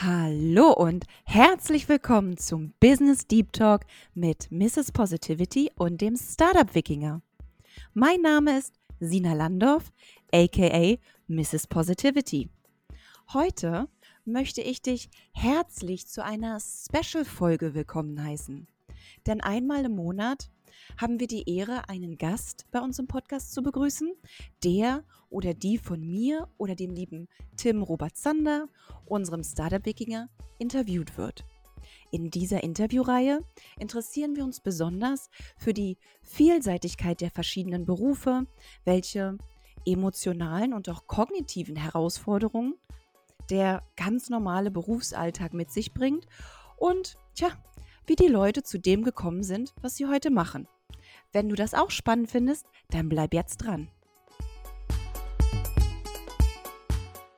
Hallo und herzlich willkommen zum Business Deep Talk mit Mrs. Positivity und dem Startup Wikinger. Mein Name ist Sina Landorf, aka Mrs. Positivity. Heute möchte ich dich herzlich zu einer Special-Folge willkommen heißen. Denn einmal im Monat haben wir die Ehre, einen Gast bei uns im Podcast zu begrüßen, der oder die von mir oder dem lieben Tim Robert Zander, unserem Startup-Wikinger, interviewt wird. In dieser Interviewreihe interessieren wir uns besonders für die Vielseitigkeit der verschiedenen Berufe, welche emotionalen und auch kognitiven Herausforderungen der ganz normale Berufsalltag mit sich bringt und, tja, wie die Leute zu dem gekommen sind, was sie heute machen. Wenn du das auch spannend findest, dann bleib jetzt dran.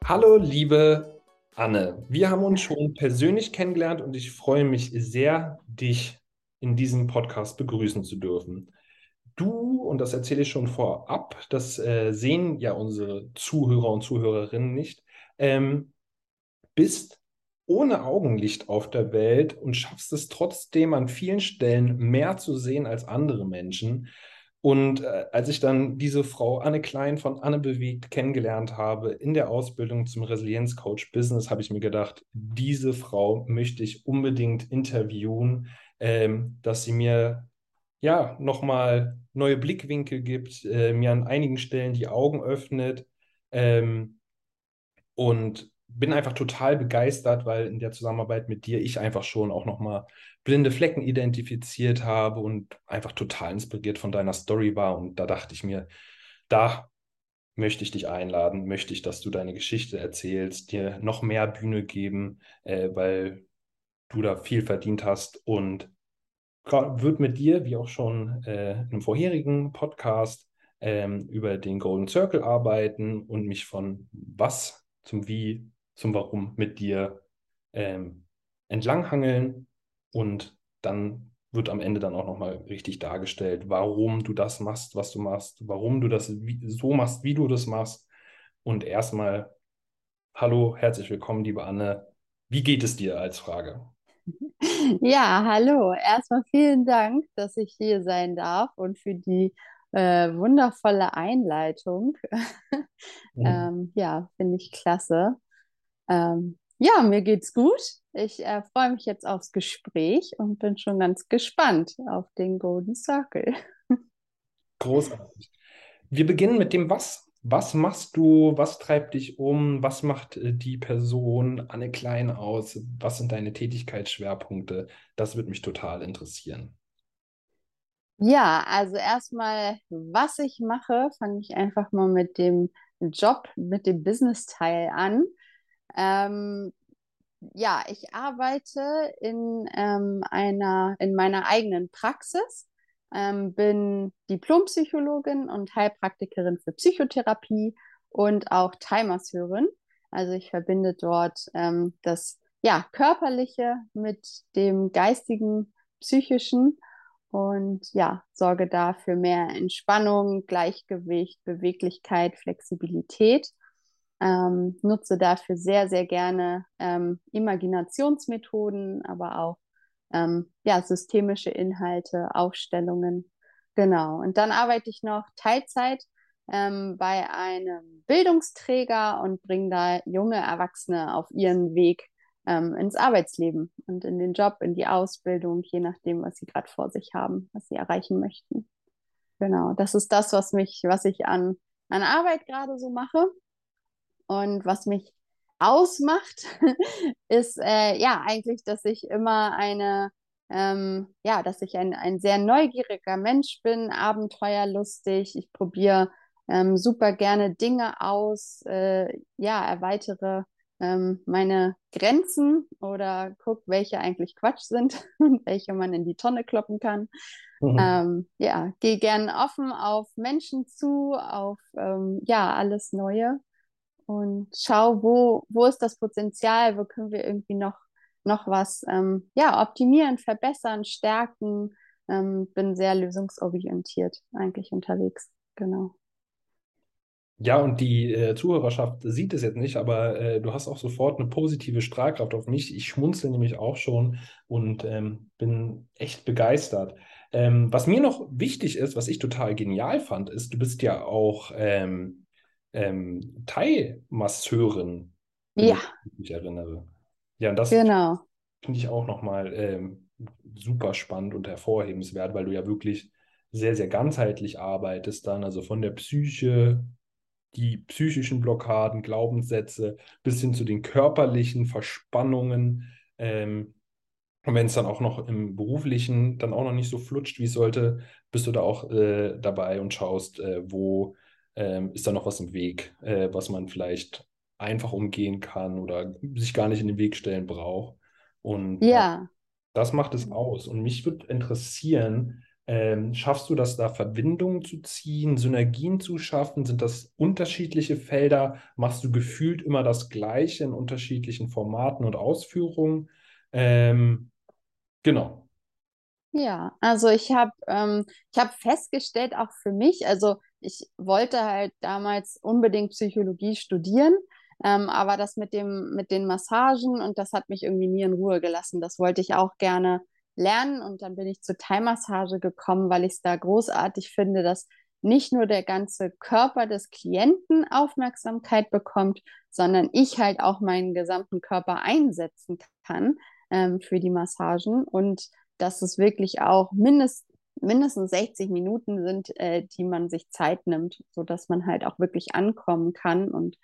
Hallo, liebe Anne. Wir haben uns schon persönlich kennengelernt und ich freue mich sehr, dich in diesem Podcast begrüßen zu dürfen. Du, und das erzähle ich schon vorab, das äh, sehen ja unsere Zuhörer und Zuhörerinnen nicht, ähm, bist ohne Augenlicht auf der Welt und schaffst es trotzdem an vielen Stellen mehr zu sehen als andere Menschen. Und äh, als ich dann diese Frau Anne Klein von Anne Bewegt kennengelernt habe in der Ausbildung zum Resilienzcoach Business, habe ich mir gedacht, diese Frau möchte ich unbedingt interviewen, ähm, dass sie mir ja nochmal neue Blickwinkel gibt, äh, mir an einigen Stellen die Augen öffnet. Ähm, und bin einfach total begeistert, weil in der Zusammenarbeit mit dir ich einfach schon auch nochmal blinde Flecken identifiziert habe und einfach total inspiriert von deiner Story war. Und da dachte ich mir, da möchte ich dich einladen, möchte ich, dass du deine Geschichte erzählst, dir noch mehr Bühne geben, äh, weil du da viel verdient hast und wird mit dir, wie auch schon äh, im vorherigen Podcast, ähm, über den Golden Circle arbeiten und mich von was zum Wie zum Warum mit dir ähm, entlanghangeln und dann wird am Ende dann auch nochmal richtig dargestellt, warum du das machst, was du machst, warum du das wie, so machst, wie du das machst. Und erstmal, hallo, herzlich willkommen, liebe Anne. Wie geht es dir als Frage? Ja, hallo. Erstmal vielen Dank, dass ich hier sein darf und für die äh, wundervolle Einleitung. Mhm. ähm, ja, finde ich klasse. Ähm, ja, mir geht's gut. Ich äh, freue mich jetzt aufs Gespräch und bin schon ganz gespannt auf den Golden Circle. Großartig. Wir beginnen mit dem Was. Was machst du? Was treibt dich um? Was macht äh, die Person Anne Klein aus? Was sind deine Tätigkeitsschwerpunkte? Das würde mich total interessieren. Ja, also erstmal, was ich mache, fange ich einfach mal mit dem Job, mit dem Business-Teil an. Ähm, ja, ich arbeite in ähm, einer, in meiner eigenen Praxis, ähm, bin Diplompsychologin und Heilpraktikerin für Psychotherapie und auch Timersführerin. Also ich verbinde dort ähm, das ja, körperliche mit dem geistigen, psychischen und ja, sorge da für mehr Entspannung, Gleichgewicht, Beweglichkeit, Flexibilität ähm, nutze dafür sehr, sehr gerne ähm, Imaginationsmethoden, aber auch ähm, ja, systemische Inhalte, Aufstellungen. Genau. Und dann arbeite ich noch Teilzeit ähm, bei einem Bildungsträger und bringe da junge Erwachsene auf ihren Weg ähm, ins Arbeitsleben und in den Job, in die Ausbildung, je nachdem, was sie gerade vor sich haben, was sie erreichen möchten. Genau, das ist das, was mich, was ich an, an Arbeit gerade so mache. Und was mich ausmacht, ist äh, ja eigentlich, dass ich immer eine, ähm, ja, dass ich ein, ein sehr neugieriger Mensch bin, abenteuerlustig. Ich probiere ähm, super gerne Dinge aus, äh, ja, erweitere ähm, meine Grenzen oder gucke, welche eigentlich Quatsch sind und welche man in die Tonne kloppen kann. Mhm. Ähm, ja, gehe gern offen auf Menschen zu, auf ähm, ja, alles Neue und schau, wo, wo ist das Potenzial, wo können wir irgendwie noch, noch was ähm, ja, optimieren, verbessern, stärken. Ähm, bin sehr lösungsorientiert eigentlich unterwegs, genau. Ja, und die äh, Zuhörerschaft sieht es jetzt nicht, aber äh, du hast auch sofort eine positive Strahlkraft auf mich. Ich schmunzle nämlich auch schon und ähm, bin echt begeistert. Ähm, was mir noch wichtig ist, was ich total genial fand, ist, du bist ja auch ähm, ähm, Thai-Masseurin, wenn Ja, ich mich erinnere. Ja, und das genau. finde ich auch nochmal ähm, super spannend und hervorhebenswert, weil du ja wirklich sehr, sehr ganzheitlich arbeitest dann, also von der Psyche, die psychischen Blockaden, Glaubenssätze bis hin zu den körperlichen Verspannungen. Ähm, und wenn es dann auch noch im beruflichen dann auch noch nicht so flutscht, wie es sollte, bist du da auch äh, dabei und schaust, äh, wo ähm, ist da noch was im Weg, äh, was man vielleicht einfach umgehen kann oder sich gar nicht in den Weg stellen braucht. Und äh, Ja. das macht es aus. Und mich würde interessieren, ähm, schaffst du das da, Verbindungen zu ziehen, Synergien zu schaffen? Sind das unterschiedliche Felder? Machst du gefühlt immer das Gleiche in unterschiedlichen Formaten und Ausführungen? Ähm, genau. Ja, also ich habe ähm, ich habe festgestellt, auch für mich, also ich wollte halt damals unbedingt Psychologie studieren, ähm, aber das mit dem mit den Massagen und das hat mich irgendwie nie in Ruhe gelassen. Das wollte ich auch gerne lernen und dann bin ich zur Thai-Massage gekommen, weil ich es da großartig finde, dass nicht nur der ganze Körper des Klienten Aufmerksamkeit bekommt, sondern ich halt auch meinen gesamten Körper einsetzen kann ähm, für die Massagen und dass es wirklich auch mindest, mindestens 60 Minuten sind, äh, die man sich Zeit nimmt, sodass man halt auch wirklich ankommen kann. Und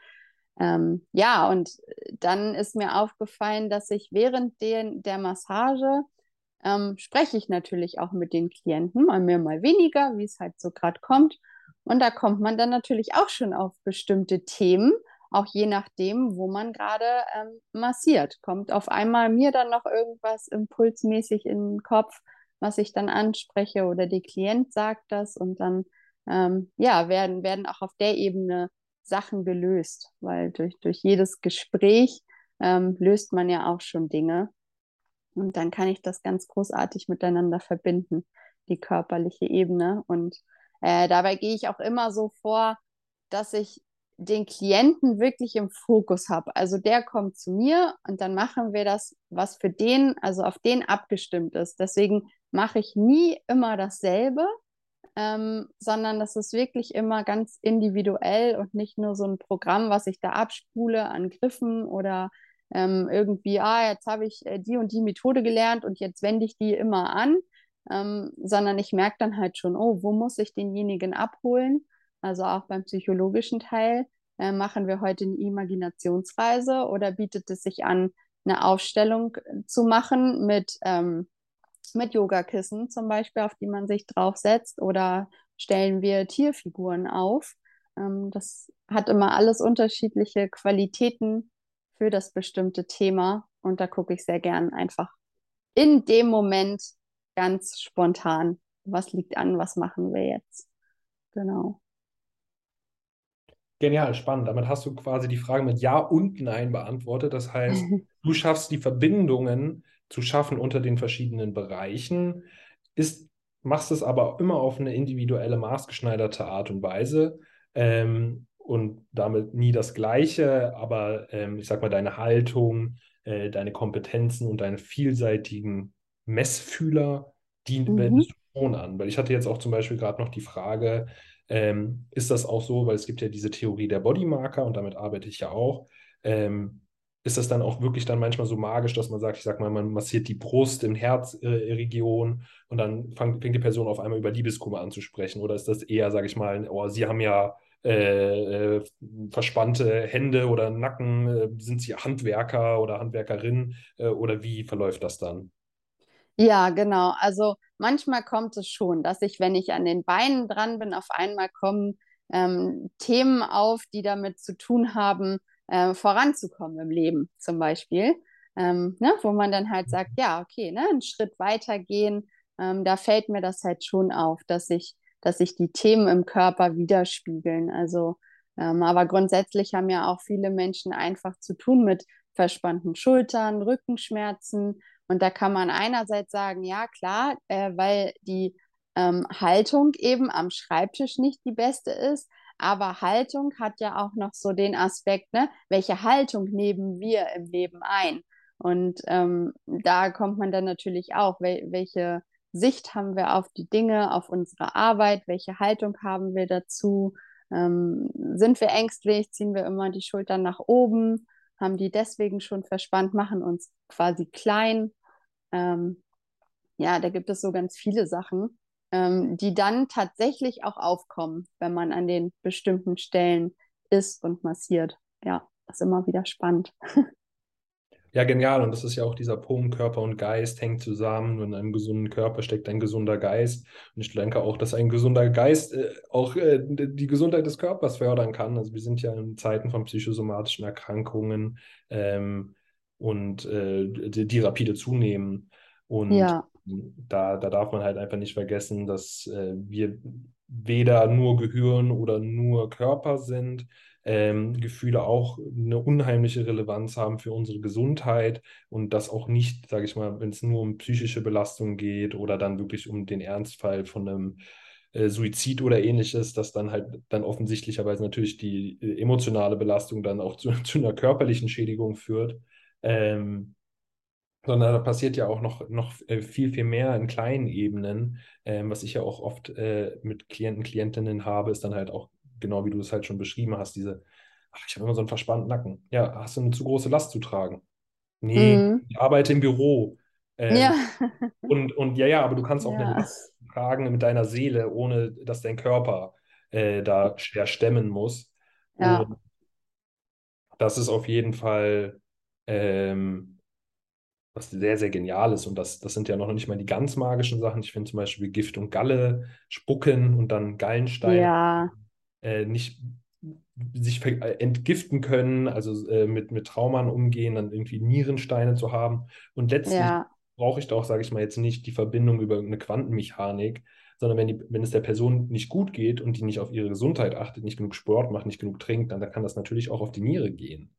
ähm, ja, und dann ist mir aufgefallen, dass ich während den, der Massage ähm, spreche ich natürlich auch mit den Klienten, mal mehr, mal weniger, wie es halt so gerade kommt. Und da kommt man dann natürlich auch schon auf bestimmte Themen, auch je nachdem, wo man gerade ähm, massiert. Kommt auf einmal mir dann noch irgendwas impulsmäßig in den Kopf, was ich dann anspreche oder der Klient sagt das und dann ähm, ja, werden, werden auch auf der Ebene Sachen gelöst, weil durch, durch jedes Gespräch ähm, löst man ja auch schon Dinge. Und dann kann ich das ganz großartig miteinander verbinden, die körperliche Ebene. Und äh, dabei gehe ich auch immer so vor, dass ich den Klienten wirklich im Fokus habe. Also der kommt zu mir und dann machen wir das, was für den, also auf den abgestimmt ist. Deswegen mache ich nie immer dasselbe, ähm, sondern das ist wirklich immer ganz individuell und nicht nur so ein Programm, was ich da abspule an Griffen oder ähm, irgendwie, ah, jetzt habe ich äh, die und die Methode gelernt und jetzt wende ich die immer an, ähm, sondern ich merke dann halt schon, oh, wo muss ich denjenigen abholen? Also auch beim psychologischen Teil äh, machen wir heute eine Imaginationsreise oder bietet es sich an, eine Aufstellung äh, zu machen mit ähm, mit Yogakissen zum Beispiel, auf die man sich draufsetzt oder stellen wir Tierfiguren auf. Ähm, das hat immer alles unterschiedliche Qualitäten für das bestimmte Thema und da gucke ich sehr gern einfach in dem Moment ganz spontan, was liegt an, was machen wir jetzt. Genau. Genial, spannend. Damit hast du quasi die Frage mit Ja und Nein beantwortet. Das heißt, du schaffst die Verbindungen zu schaffen unter den verschiedenen Bereichen, ist, machst es aber immer auf eine individuelle, maßgeschneiderte Art und Weise ähm, und damit nie das Gleiche, aber ähm, ich sag mal, deine Haltung, äh, deine Kompetenzen und deine vielseitigen Messfühler, die Mhm. wendest du schon an. Weil ich hatte jetzt auch zum Beispiel gerade noch die Frage, ähm, ist das auch so, weil es gibt ja diese Theorie der Bodymarker und damit arbeite ich ja auch. Ähm, ist das dann auch wirklich dann manchmal so magisch, dass man sagt, ich sag mal, man massiert die Brust im Herzregion äh, und dann fang, fängt die Person auf einmal über Liebeskummer an zu sprechen? Oder ist das eher, sage ich mal, oh, Sie haben ja äh, äh, verspannte Hände oder Nacken, äh, sind Sie Handwerker oder Handwerkerin äh, oder wie verläuft das dann? Ja, genau. Also manchmal kommt es schon, dass ich, wenn ich an den Beinen dran bin, auf einmal kommen ähm, Themen auf, die damit zu tun haben, äh, voranzukommen im Leben zum Beispiel. Ähm, ne, wo man dann halt sagt, ja, okay, ne, einen Schritt weitergehen. Ähm, da fällt mir das halt schon auf, dass ich, dass sich die Themen im Körper widerspiegeln. Also, ähm, aber grundsätzlich haben ja auch viele Menschen einfach zu tun mit verspannten Schultern, Rückenschmerzen und da kann man einerseits sagen, ja klar, äh, weil die ähm, Haltung eben am Schreibtisch nicht die beste ist, Aber Haltung hat ja auch noch so den Aspekt, ne? welche Haltung nehmen wir im Leben ein? Und ähm, da kommt man dann natürlich auch, wel welche Sicht haben wir auf die Dinge, auf unsere Arbeit, welche Haltung haben wir dazu? Ähm, sind wir ängstlich, ziehen wir immer die Schultern nach oben, haben die deswegen schon verspannt, machen uns quasi klein. Ähm, ja, da gibt es so ganz viele Sachen, ähm, die dann tatsächlich auch aufkommen, wenn man an den bestimmten Stellen ist und massiert. Ja, das ist immer wieder spannend. Ja, genial. Und das ist ja auch dieser Punkt, Körper und Geist hängen zusammen. Und in einem gesunden Körper steckt ein gesunder Geist. Und ich denke auch, dass ein gesunder Geist äh, auch äh, die Gesundheit des Körpers fördern kann. Also wir sind ja in Zeiten von psychosomatischen Erkrankungen ähm, und äh, die, die, rapide zunehmen. Und ja. Da, da darf man halt einfach nicht vergessen, dass äh, wir weder nur Gehirn oder nur Körper sind, ähm, Gefühle auch eine unheimliche Relevanz haben für unsere Gesundheit und das auch nicht, sage ich mal, wenn es nur um psychische Belastung geht oder dann wirklich um den Ernstfall von einem äh, Suizid oder ähnliches, dass dann halt dann offensichtlicherweise natürlich die äh, emotionale Belastung dann auch zu, zu einer körperlichen Schädigung führt. Ähm, sondern da passiert ja auch noch, noch äh, viel, viel mehr in kleinen Ebenen. Ähm, was ich ja auch oft äh, mit Klienten, Klientinnen habe, ist dann halt auch genau wie du es halt schon beschrieben hast, diese, ach, ich habe immer so einen verspannten Nacken. Ja, hast du eine zu große Last zu tragen? Nee, mhm. ich arbeite im Büro. Ähm, ja. und, und ja, ja, aber du kannst auch ja. eine Last tragen mit deiner Seele, ohne dass dein Körper äh, da schwer stemmen muss. Ja. Und das ist auf jeden Fall ähm, was sehr, sehr genial ist. Und das, das sind ja noch nicht mal die ganz magischen Sachen. Ich finde zum Beispiel Gift und Galle, Spucken und dann Gallenstein. Ja äh, nicht sich äh, entgiften können, also äh, mit, mit Traumen umgehen, dann irgendwie Nierensteine zu haben. Und letztlich ja. brauche ich doch, sage ich mal, jetzt nicht die Verbindung über eine Quantenmechanik, sondern wenn, die, wenn es der Person nicht gut geht und die nicht auf ihre Gesundheit achtet, nicht genug Sport macht, nicht genug trinkt, dann, dann kann das natürlich auch auf die Niere gehen.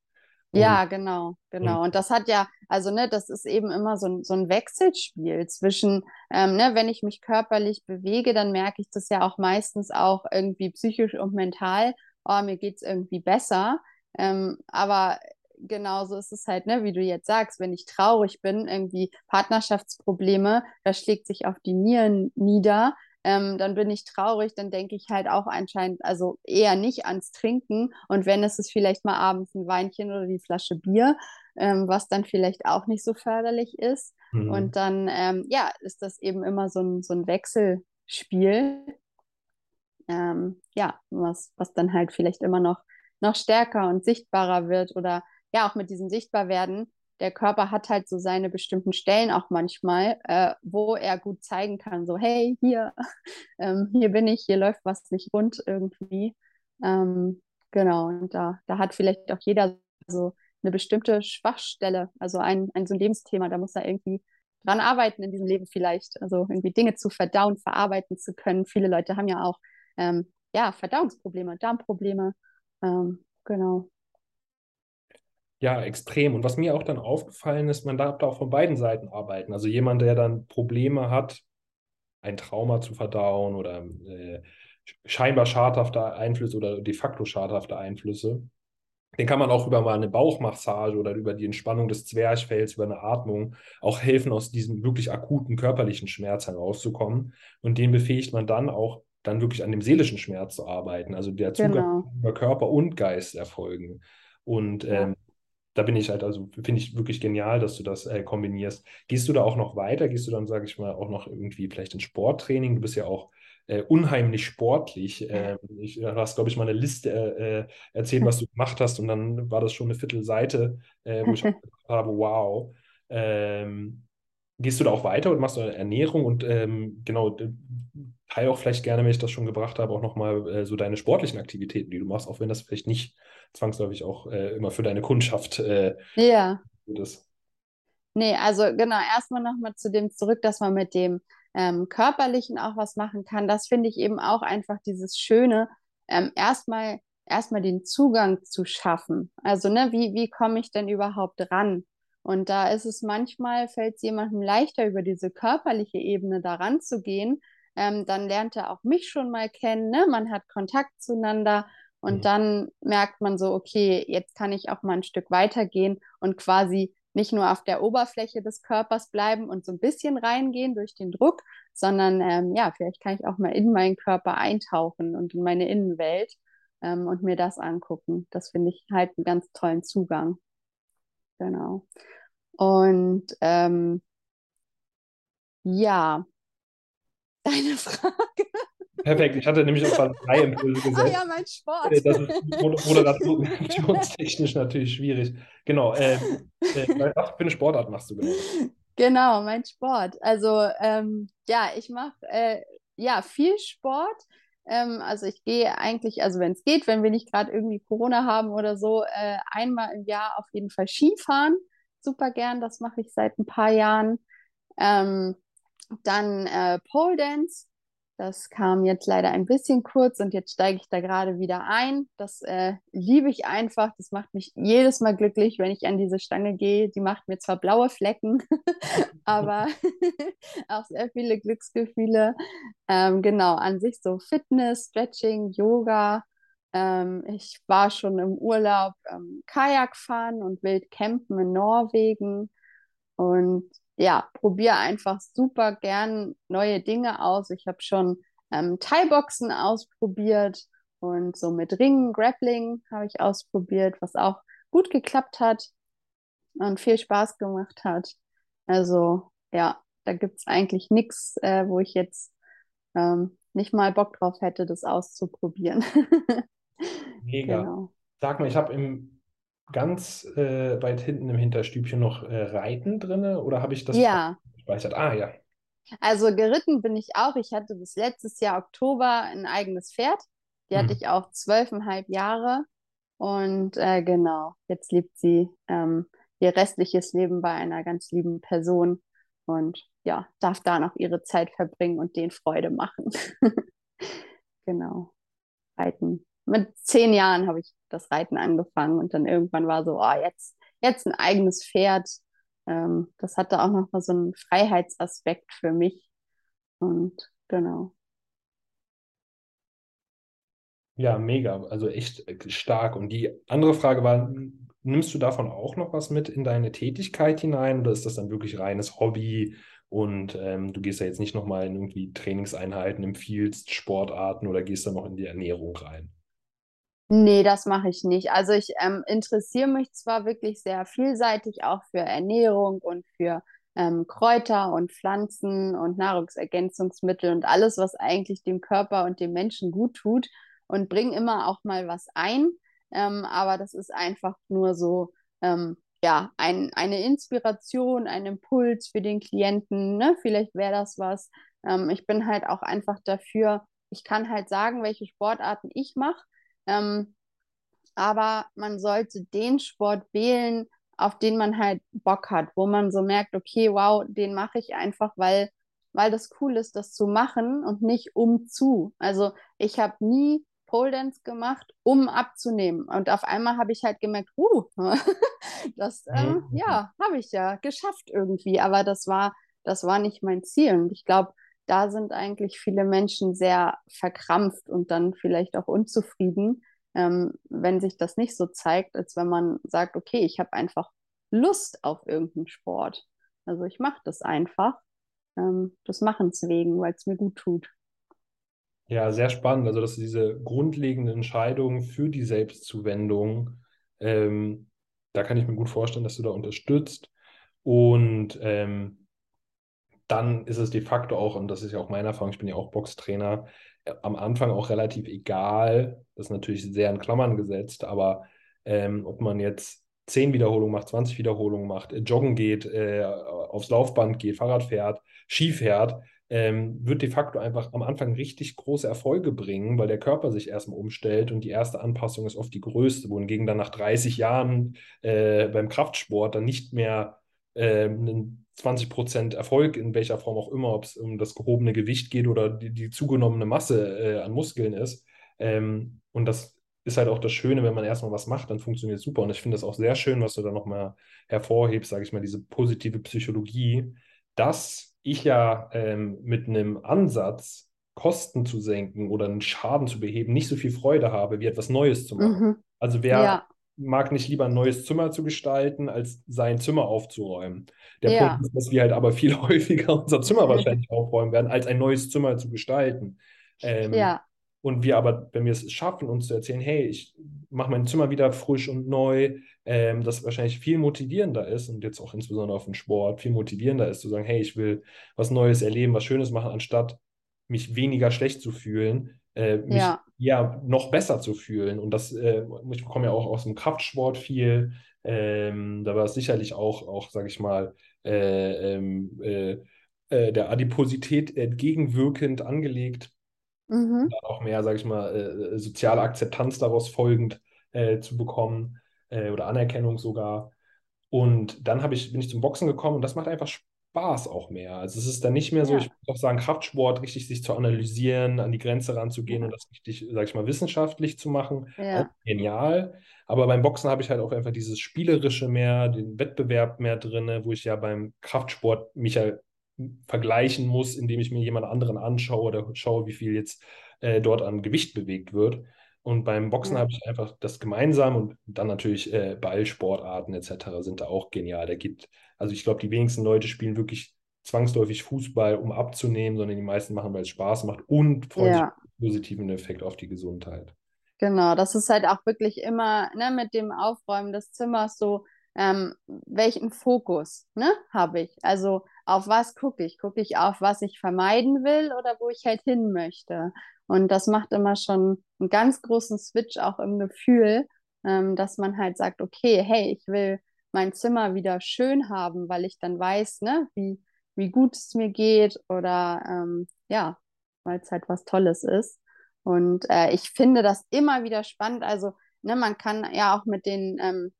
Ja, genau, genau. Und das hat ja, also ne, das ist eben immer so ein, so ein Wechselspiel zwischen, ähm, ne, wenn ich mich körperlich bewege, dann merke ich das ja auch meistens auch irgendwie psychisch und mental, oh, mir geht es irgendwie besser. Ähm, aber genauso ist es halt, ne, wie du jetzt sagst, wenn ich traurig bin, irgendwie Partnerschaftsprobleme, das schlägt sich auf die Nieren nieder ähm, dann bin ich traurig, dann denke ich halt auch anscheinend, also eher nicht ans Trinken. Und wenn es ist vielleicht mal abends ein Weinchen oder die Flasche Bier, ähm, was dann vielleicht auch nicht so förderlich ist. Mhm. Und dann, ähm, ja, ist das eben immer so ein, so ein Wechselspiel. Ähm, ja, was, was dann halt vielleicht immer noch, noch stärker und sichtbarer wird oder ja, auch mit diesem Sichtbarwerden der Körper hat halt so seine bestimmten Stellen auch manchmal, äh, wo er gut zeigen kann, so hey, hier, ähm, hier bin ich, hier läuft was nicht rund irgendwie. Ähm, genau, und da, da hat vielleicht auch jeder so eine bestimmte Schwachstelle, also ein, ein so ein Lebensthema, da muss er irgendwie dran arbeiten in diesem Leben vielleicht, also irgendwie Dinge zu verdauen, verarbeiten zu können. Viele Leute haben ja auch ähm, ja, Verdauungsprobleme, Darmprobleme, ähm, genau. Ja, extrem. Und was mir auch dann aufgefallen ist, man darf da auch von beiden Seiten arbeiten. Also jemand, der dann Probleme hat, ein Trauma zu verdauen oder äh, scheinbar schadhafte Einflüsse oder de facto schadhafte Einflüsse, den kann man auch über mal eine Bauchmassage oder über die Entspannung des Zwerchfells, über eine Atmung auch helfen, aus diesem wirklich akuten körperlichen Schmerz herauszukommen. Und den befähigt man dann auch, dann wirklich an dem seelischen Schmerz zu arbeiten. Also der Zugang genau. über Körper und Geist erfolgen. Und ja. ähm, da bin ich halt, also finde ich wirklich genial, dass du das äh, kombinierst. Gehst du da auch noch weiter? Gehst du dann, sage ich mal, auch noch irgendwie vielleicht ins Sporttraining? Du bist ja auch äh, unheimlich sportlich. Äh, ich, du hast, glaube ich, mal eine Liste äh, äh, erzählt, was du gemacht hast und dann war das schon eine Viertelseite, äh, wo ich gedacht habe, wow. Ähm, gehst du da auch weiter und machst du Ernährung und ähm, genau, teile auch vielleicht gerne, wenn ich das schon gebracht habe, auch nochmal äh, so deine sportlichen Aktivitäten, die du machst, auch wenn das vielleicht nicht zwangsläufig auch äh, immer für deine Kundschaft äh, ja. gut ist. Nee, also genau, erstmal nochmal zu dem zurück, dass man mit dem ähm, Körperlichen auch was machen kann. Das finde ich eben auch einfach dieses Schöne, ähm, erstmal erstmal den Zugang zu schaffen. Also, ne, wie, wie komme ich denn überhaupt ran? Und da ist es manchmal, fällt es jemandem leichter, über diese körperliche Ebene daran zu gehen, ähm, dann lernt er auch mich schon mal kennen, ne? Man hat Kontakt zueinander und Mhm. dann merkt man so, okay, jetzt kann ich auch mal ein Stück weitergehen und quasi nicht nur auf der Oberfläche des Körpers bleiben und so ein bisschen reingehen durch den Druck, sondern ähm, ja, vielleicht kann ich auch mal in meinen Körper eintauchen und in meine Innenwelt ähm, und mir das angucken. Das finde ich halt einen ganz tollen Zugang. Genau. Und ähm, ja, deine Frage. Perfekt, ich hatte nämlich auf drei Impulse Ah gesetzt. ja, mein Sport. Äh, Das ist moder- moderationstechnisch natürlich schwierig. Genau. äh, was für eine Sportart machst du genau? Genau, mein Sport. Also ähm, ja, ich mache äh, ja viel Sport. Ähm, also ich gehe eigentlich, also wenn es geht, wenn wir nicht gerade irgendwie Corona haben oder so, äh, einmal im Jahr auf jeden Fall Skifahren. Super gern, das mache ich seit ein paar Jahren. Ähm, dann äh, Pole Dance. Das kam jetzt leider ein bisschen kurz und jetzt steige ich da gerade wieder ein. Das äh, liebe ich einfach. Das macht mich jedes Mal glücklich, wenn ich an diese Stange gehe. Die macht mir zwar blaue Flecken, aber auch sehr viele Glücksgefühle. Ähm, genau, an sich so Fitness, Stretching, Yoga. Ähm, ich war schon im Urlaub ähm, Kajak fahren und wild campen in Norwegen. Und ja, probiere einfach super gern neue Dinge aus. Ich habe schon ähm, Thai-Boxen ausprobiert und so mit Ringen, Grappling habe ich ausprobiert, was auch gut geklappt hat und viel Spaß gemacht hat. Also ja, da gibt es eigentlich nichts, äh, wo ich jetzt ähm, nicht mal Bock drauf hätte, das auszuprobieren. Mega. Genau. Sag mal, ich habe im ganz äh, weit hinten im Hinterstübchen noch äh, Reiten drinne oder habe ich das Ja, gespeichert? Ah ja. also geritten bin ich auch. Ich hatte bis letztes Jahr Oktober ein eigenes Pferd. Die hatte Mhm. ich auch zwölfeinhalb Jahre. Und äh, genau, jetzt lebt sie ähm, ihr restliches Leben bei einer ganz lieben Person und ja, darf da noch ihre Zeit verbringen und den Freude machen. Genau. Reiten. Mit zehn Jahren habe ich das Reiten angefangen und dann irgendwann war so, oh, jetzt, jetzt ein eigenes Pferd. Ähm, das hatte auch noch mal so einen Freiheitsaspekt für mich. Und genau. Ja, mega. Also echt äh, stark. Und die andere Frage war, nimmst du davon auch noch was mit in deine Tätigkeit hinein oder ist das dann wirklich reines Hobby und ähm, du gehst da jetzt nicht nochmal in irgendwie Trainingseinheiten, empfiehlst Sportarten oder gehst da noch in die Ernährung rein? Nee, das mache ich nicht. Also ich ähm, interessiere mich zwar wirklich sehr vielseitig auch für Ernährung und für ähm, Kräuter und Pflanzen und Nahrungsergänzungsmittel und alles, was eigentlich dem Körper und dem Menschen gut tut und bringe immer auch mal was ein. Ähm, aber das ist einfach nur so, ähm, ja, ein, eine Inspiration, ein Impuls für den Klienten. Ne? Vielleicht wäre das was. Ähm, ich bin halt auch einfach dafür, ich kann halt sagen, welche Sportarten ich mache. Ähm, aber man sollte den Sport wählen, auf den man halt Bock hat, wo man so merkt, okay, wow, den mache ich einfach, weil, weil das cool ist, das zu machen und nicht um zu. Also ich habe nie Pole Dance gemacht, um abzunehmen. Und auf einmal habe ich halt gemerkt, uh, das, ähm, Mhm. ja, habe ich ja geschafft irgendwie. Aber das war, das war nicht mein Ziel. Und ich glaube, da sind eigentlich viele Menschen sehr verkrampft und dann vielleicht auch unzufrieden, ähm, wenn sich das nicht so zeigt, als wenn man sagt, okay, ich habe einfach Lust auf irgendeinen Sport. Also ich mache das einfach, ähm, des Machens wegen, weil es mir gut tut. Ja, sehr spannend. Also, dass diese grundlegende Entscheidung für die Selbstzuwendung, ähm, da kann ich mir gut vorstellen, dass du da unterstützt. Und ähm, dann ist es de facto auch, und das ist ja auch meine Erfahrung, ich bin ja auch Boxtrainer, äh, am Anfang auch relativ egal, das ist natürlich sehr in Klammern gesetzt, aber ähm, ob man jetzt 10 Wiederholungen macht, 20 Wiederholungen macht, äh, joggen geht, äh, aufs Laufband geht, Fahrrad fährt, Ski fährt, ähm, wird de facto einfach am Anfang richtig große Erfolge bringen, weil der Körper sich erstmal umstellt und die erste Anpassung ist oft die größte, wohingegen dann nach 30 Jahren äh, beim Kraftsport dann nicht mehr äh, einen 20% Erfolg in welcher Form auch immer, ob es um das gehobene Gewicht geht oder die, die zugenommene Masse äh, an Muskeln ist. Ähm, und das ist halt auch das Schöne, wenn man erstmal was macht, dann funktioniert es super. Und ich finde das auch sehr schön, was du da nochmal hervorhebst, sage ich mal, diese positive Psychologie, dass ich ja ähm, mit einem Ansatz Kosten zu senken oder einen Schaden zu beheben, nicht so viel Freude habe, wie etwas Neues zu machen. Mhm. Also wer Ja, mag nicht lieber ein neues Zimmer zu gestalten, als sein Zimmer aufzuräumen. Der ja. Punkt ist, dass wir halt aber viel häufiger unser Zimmer wahrscheinlich aufräumen werden, als ein neues Zimmer zu gestalten. Ähm, Ja, und wir aber, wenn wir es schaffen, uns zu erzählen, hey, ich mache mein Zimmer wieder frisch und neu, ähm, das wahrscheinlich viel motivierender ist und jetzt auch insbesondere auf den Sport viel motivierender ist, zu sagen, hey, ich will was Neues erleben, was Schönes machen, anstatt mich weniger schlecht zu fühlen, äh, mich ja, ja noch besser zu fühlen. Und das, äh, ich komme ja auch aus dem Kraftsport viel. Ähm, da war es sicherlich auch, auch sage ich mal, äh, ähm, äh, äh, der Adiposität entgegenwirkend angelegt mhm. auch mehr, sage ich mal, äh, soziale Akzeptanz daraus folgend äh, zu bekommen äh, oder Anerkennung sogar. Und dann habe ich, bin ich zum Boxen gekommen und das macht einfach Spaß auch mehr. Also es ist dann nicht mehr so, ich Ja, würde auch sagen, Kraftsport, richtig sich zu analysieren, an die Grenze ranzugehen und das richtig, sage ich mal, wissenschaftlich zu machen. Ja, genial. Aber beim Boxen habe ich halt auch einfach dieses Spielerische mehr, den Wettbewerb mehr drin, wo ich ja beim Kraftsport mich ja vergleichen muss, indem ich mir jemand anderen anschaue oder schaue, wie viel jetzt äh, dort an Gewicht bewegt wird. Und beim Boxen ja. habe ich einfach das gemeinsam und dann natürlich äh, Ballsportarten etc. sind da auch genial. Da gibt, also ich glaube, die wenigsten Leute spielen wirklich zwangsläufig Fußball, um abzunehmen, sondern die meisten machen, weil es Spaß macht und freuen Ja. positiven Effekt auf die Gesundheit. Genau, das ist halt auch wirklich immer, ne, mit dem Aufräumen des Zimmers so, ähm, welchen Fokus, ne, habe ich? Also auf was gucke ich? Gucke ich auf, was ich vermeiden will oder wo ich halt hin möchte? Und das macht immer schon einen ganz großen Switch auch im Gefühl, ähm, dass man halt sagt, okay, hey, ich will mein Zimmer wieder schön haben, weil ich dann weiß, ne, wie, wie gut es mir geht oder ähm, ja, weil es halt was Tolles ist. Und äh, ich finde das immer wieder spannend. Also, ne, man kann ja auch mit den ähm,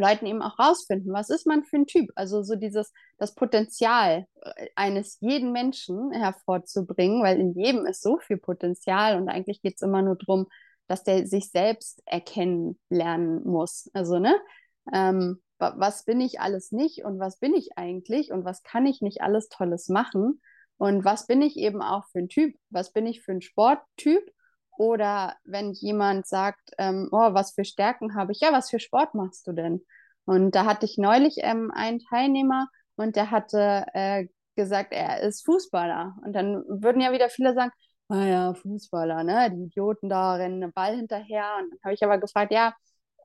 Leuten eben auch rausfinden, was ist man für ein Typ? Also so dieses, das Potenzial äh, eines jeden Menschen hervorzubringen, weil in jedem ist so viel Potenzial und eigentlich geht es immer nur darum, dass der sich selbst erkennen lernen muss. Also, ne? Ähm, wa- was bin ich alles nicht und was bin ich eigentlich und was kann ich nicht alles Tolles machen? Und was bin ich eben auch für ein Typ? Was bin ich für ein Sporttyp? Oder wenn jemand sagt, ähm, oh, was für Stärken habe ich? Ja, was für Sport machst du denn? Und da hatte ich neulich ähm, einen Teilnehmer und der hatte äh, gesagt, er ist Fußballer. Und dann würden ja wieder viele sagen, ah ja, Fußballer, ne? Die Idioten da rennen den Ball hinterher. Und dann habe ich aber gefragt, ja,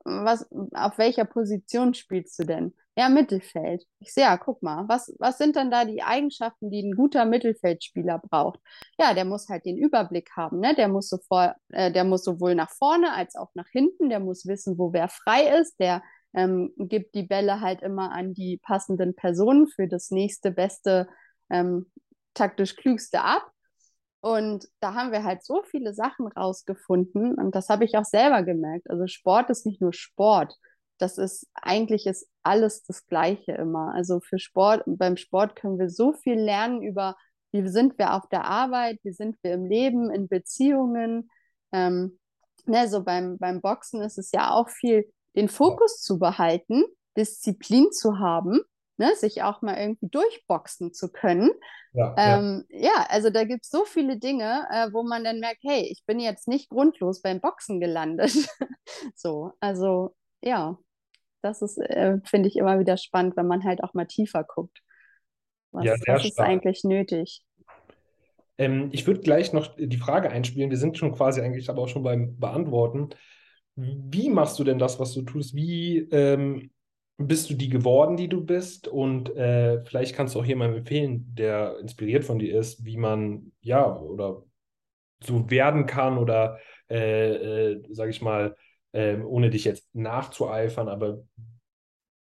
was, auf welcher Position spielst du denn? Ja, Mittelfeld. Ich sehe, ja, guck mal, was, was sind denn da die Eigenschaften, die ein guter Mittelfeldspieler braucht? Ja, der muss halt den Überblick haben, ne? Der muss, sofort, äh, der muss sowohl nach vorne als auch nach hinten, der muss wissen, wo wer frei ist, der ähm, gibt die Bälle halt immer an die passenden Personen für das nächste, beste, ähm, taktisch klügste ab. Und da haben wir halt so viele Sachen rausgefunden und das habe ich auch selber gemerkt. Also Sport ist nicht nur Sport. Das ist eigentlich ist alles das Gleiche immer. Also für Sport, beim Sport können wir so viel lernen über, wie sind wir auf der Arbeit, wie sind wir im Leben, in Beziehungen. Ähm, ne, so beim, beim Boxen ist es ja auch viel, den Fokus zu behalten, Disziplin zu haben, ne, sich auch mal irgendwie durchboxen zu können. ja, ja. Ähm, ja, also da gibt es so viele Dinge, äh, wo man dann merkt, hey, ich bin jetzt nicht grundlos beim Boxen gelandet. So, also ja, das ist, äh, finde ich, immer wieder spannend, wenn man halt auch mal tiefer guckt. Ja, Was, sehr was ist stark. eigentlich nötig? Ähm, ich würde gleich noch die Frage einspielen. Wir sind schon quasi eigentlich aber auch schon beim Beantworten. Wie machst du denn das, was du tust? Wie ähm, bist du die geworden, die du bist? Und äh, vielleicht kannst du auch jemandem empfehlen, der inspiriert von dir ist, wie man ja oder so werden kann oder äh, äh, sage ich mal, ähm, ohne dich jetzt nachzueifern, aber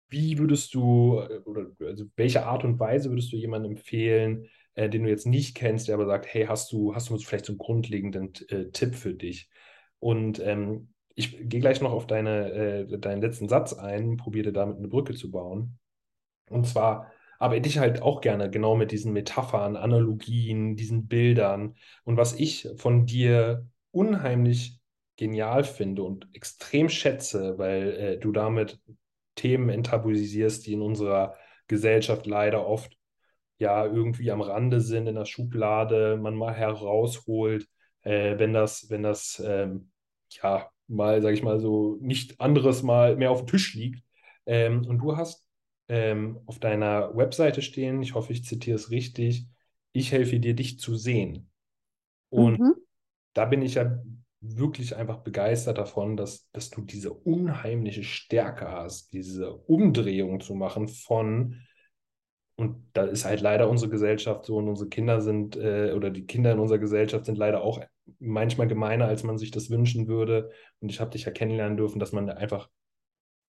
wie würdest du äh, oder also welche Art und Weise würdest du jemandem empfehlen, äh, den du jetzt nicht kennst, der aber sagt, hey, hast du, hast du vielleicht so einen grundlegenden äh, Tipp für dich? Und ähm, ich gehe gleich noch auf deine, äh, deinen letzten Satz ein, probiere damit eine Brücke zu bauen. Und zwar arbeite ich halt auch gerne genau mit diesen Metaphern, Analogien, diesen Bildern. Und was ich von dir unheimlich genial finde und extrem schätze, weil äh, du damit Themen enttabuisierst, die in unserer Gesellschaft leider oft ja irgendwie am Rande sind in der Schublade, man mal herausholt, äh, wenn das, wenn das ähm, ja mal, sage ich mal so, nicht anderes mal mehr auf dem Tisch liegt. Ähm, und du hast ähm, auf deiner Webseite stehen, ich hoffe, ich zitiere es richtig, ich helfe dir, dich zu sehen. Und Mhm. da bin ich ja wirklich einfach begeistert davon, dass, dass du diese unheimliche Stärke hast, diese Umdrehung zu machen von, und da ist halt leider unsere Gesellschaft so und unsere Kinder sind, äh, oder die Kinder in unserer Gesellschaft sind leider auch manchmal gemeiner, als man sich das wünschen würde. Und ich habe dich ja kennenlernen dürfen, dass man einfach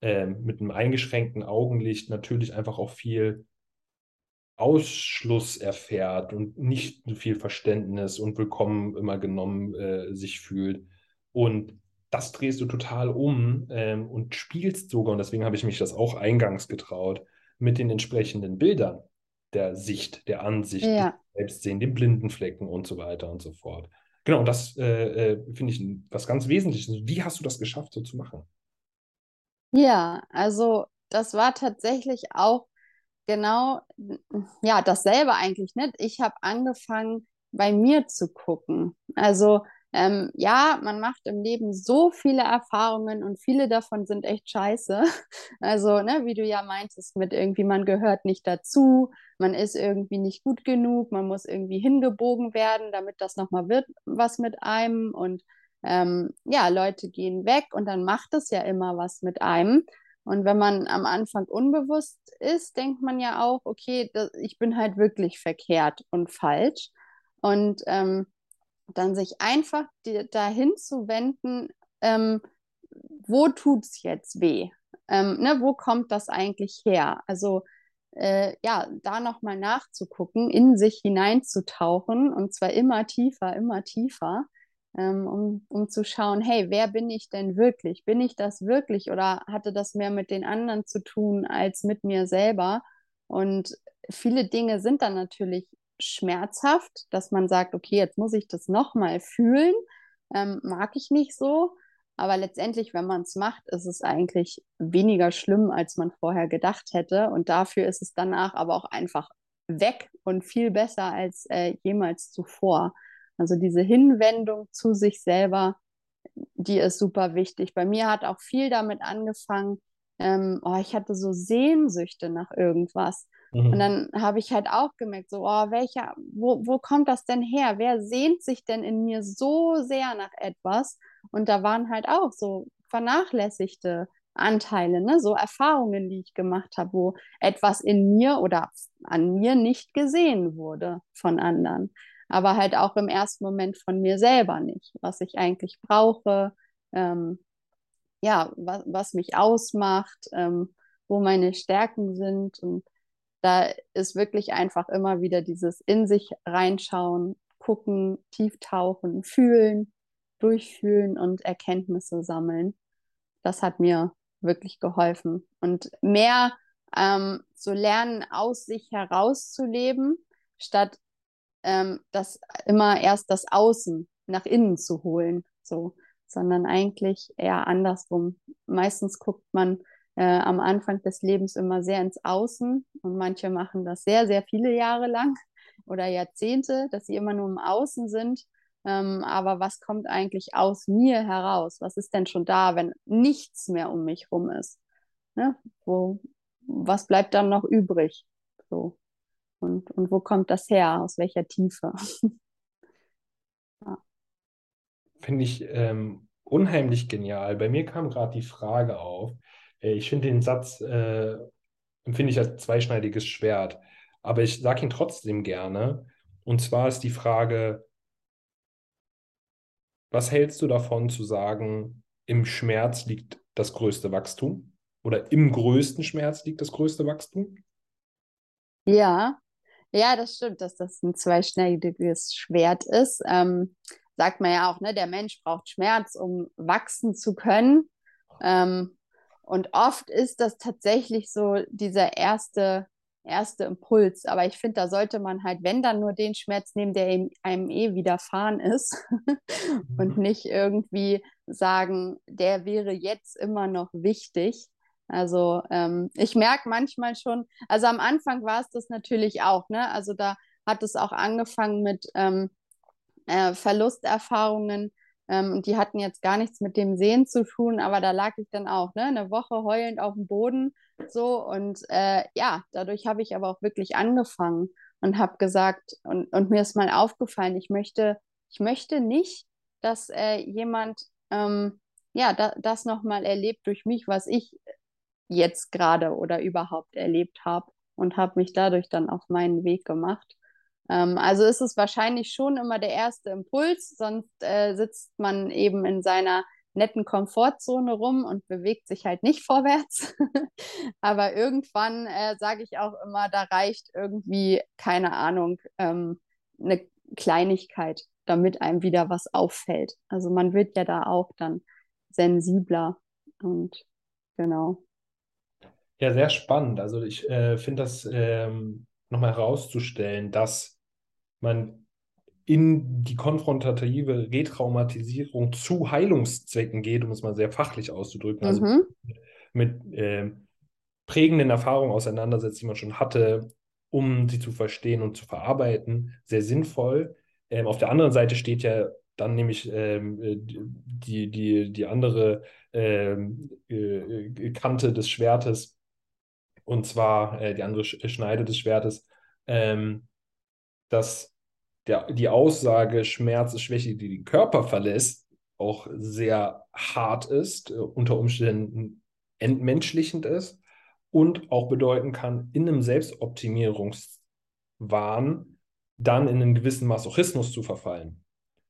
äh, mit einem eingeschränkten Augenlicht natürlich einfach auch viel Ausschluss erfährt und nicht so viel Verständnis und willkommen immer genommen äh, sich fühlt. Und das drehst du total um ähm, und spielst sogar, und deswegen habe ich mich das auch eingangs getraut, mit den entsprechenden Bildern der Sicht, der Ansicht, Ja. Selbstsehen, den blinden Flecken und so weiter und so fort. Genau, das äh, äh, finde ich was ganz Wesentliches. Wie hast du das geschafft, so zu machen? Ja, also das war tatsächlich auch genau, ja, dasselbe eigentlich, ne? Ich habe angefangen, bei mir zu gucken. Also, ähm, ja, man macht im Leben so viele Erfahrungen und viele davon sind echt scheiße. Also, ne, wie du ja meintest, mit irgendwie, man gehört nicht dazu, man ist irgendwie nicht gut genug, man muss irgendwie hingebogen werden, damit das nochmal wird, was mit einem. Und ähm, ja, Leute gehen weg und dann macht es ja immer was mit einem. Und wenn man am Anfang unbewusst ist, denkt man ja auch, okay, das, ich bin halt wirklich verkehrt und falsch. Und ähm, dann sich einfach die, dahin zu wenden, ähm, wo tut es jetzt weh? Ähm, ne, wo kommt das eigentlich her? Also äh, ja, da nochmal nachzugucken, in sich hineinzutauchen und zwar immer tiefer, immer tiefer, ähm, um, um zu schauen, hey, wer bin ich denn wirklich? Bin ich das wirklich oder hatte das mehr mit den anderen zu tun als mit mir selber? Und viele Dinge sind dann natürlich schmerzhaft, dass man sagt, okay, jetzt muss ich das nochmal fühlen, ähm, mag ich nicht so. Aber letztendlich, wenn man es macht, ist es eigentlich weniger schlimm, als man vorher gedacht hätte. Und dafür ist es danach aber auch einfach weg und viel besser als äh, jemals zuvor. Also diese Hinwendung zu sich selber, die ist super wichtig. Bei mir hat auch viel damit angefangen, ähm, oh, ich hatte so Sehnsüchte nach irgendwas. Und Mhm. dann habe ich halt auch gemerkt, so, oh, welcher, wo, wo kommt das denn her? Wer sehnt sich denn in mir so sehr nach etwas? Und da waren halt auch so vernachlässigte Anteile, ne? so Erfahrungen, die ich gemacht habe, wo etwas in mir oder an mir nicht gesehen wurde von anderen. Aber halt auch im ersten Moment von mir selber nicht, was ich eigentlich brauche, ähm, ja, was, was mich ausmacht, ähm, wo meine Stärken sind. Und da ist wirklich einfach immer wieder dieses in sich reinschauen, gucken, tief tauchen, fühlen, durchfühlen und Erkenntnisse sammeln. Das hat mir wirklich geholfen. Und mehr ähm, zu lernen, aus sich herauszuleben, statt ähm, das immer erst das Außen nach innen zu holen. So, sondern eigentlich eher andersrum. Meistens guckt man äh, am Anfang des Lebens immer sehr ins Außen und manche machen das sehr, sehr viele Jahre lang oder Jahrzehnte, dass sie immer nur im Außen sind. Ähm, aber was kommt eigentlich aus mir heraus? Was ist denn schon da, wenn nichts mehr um mich rum ist? Ne? Wo, was bleibt dann noch übrig? So. Und, und wo kommt das her? Aus welcher Tiefe? ja. Finde ich ähm, unheimlich genial. Bei mir kam gerade die Frage auf. Äh, ich finde den Satz, äh, empfinde ich als zweischneidiges Schwert, aber ich sage ihn trotzdem gerne. Und zwar ist die Frage, was hältst du davon zu sagen, im Schmerz liegt das größte Wachstum? Oder im größten Schmerz liegt das größte Wachstum? Ja, ja, das stimmt, dass das ein zweischneidiges Schwert ist. Ähm, sagt man ja auch, ne, der Mensch braucht Schmerz, um wachsen zu können. Ähm, und oft ist das tatsächlich so dieser erste, erste Impuls. Aber ich finde, da sollte man halt, wenn dann nur den Schmerz nehmen, der einem eh widerfahren ist und Mhm. nicht irgendwie sagen, der wäre jetzt immer noch wichtig. Also ähm, ich merke manchmal schon, also am Anfang war es das natürlich auch, ne? Also da hat es auch angefangen mit ähm, äh, Verlusterfahrungen ähm, und die hatten jetzt gar nichts mit dem Sehen zu tun, aber da lag ich dann auch, ne? Eine Woche heulend auf dem Boden so und äh, ja, dadurch habe ich aber auch wirklich angefangen und habe gesagt und, und mir ist mal aufgefallen, ich möchte, ich möchte nicht, dass äh, jemand ähm, ja, da, das nochmal erlebt durch mich, was ich jetzt gerade oder überhaupt erlebt habe und habe mich dadurch dann auf meinen Weg gemacht. Ähm, also ist es wahrscheinlich schon immer der erste Impuls, sonst äh, sitzt man eben in seiner netten Komfortzone rum und bewegt sich halt nicht vorwärts. Aber irgendwann äh, sage ich auch immer, da reicht irgendwie, keine Ahnung, ähm, eine Kleinigkeit, damit einem wieder was auffällt. Also man wird ja da auch dann sensibler und genau. Ja, sehr spannend. Also ich äh, finde das ähm, nochmal herauszustellen, dass man in die konfrontative Retraumatisierung zu Heilungszwecken geht, um es mal sehr fachlich auszudrücken, also Mhm. mit äh, prägenden Erfahrungen auseinandersetzt, die man schon hatte, um sie zu verstehen und zu verarbeiten, sehr sinnvoll. Ähm, auf der anderen Seite steht ja dann nämlich ähm, die, die, die andere ähm, äh, Kante des Schwertes, und zwar äh, die andere Schneide des Schwertes, ähm, dass der, die Aussage Schmerz ist Schwäche, die den Körper verlässt, auch sehr hart ist, äh, unter Umständen entmenschlichend ist und auch bedeuten kann, in einem Selbstoptimierungswahn dann in einen gewissen Masochismus zu verfallen.